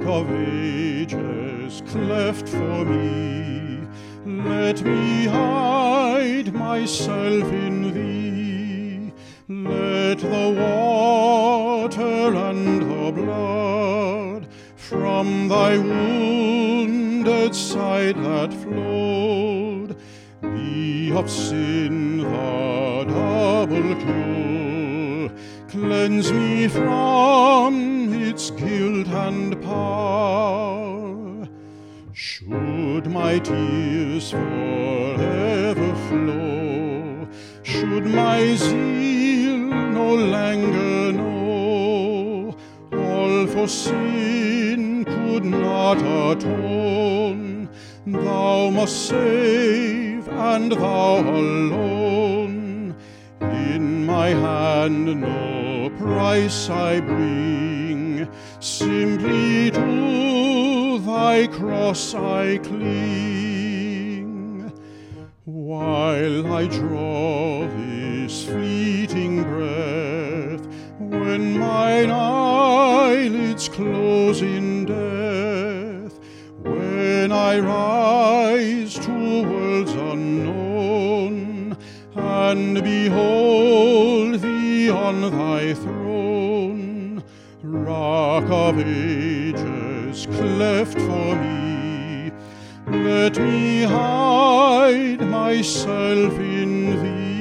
of ages, cleft for me. Let me hide myself in thee. Let the water and the blood from thy wounded side that flowed be of sin the double cure. Cleanse me from and power. Should my tears forever flow, should my zeal no longer know, all for sin could not atone. Thou must save, and thou alone. In my hand no price I bring, simply to thy cross I cling. While I draw this fleeting breath, when mine eyelids close in death, when I rise to worlds unknown, and behold thee on thy throne, rock of ages, cleft for me, let me hide myself in thee.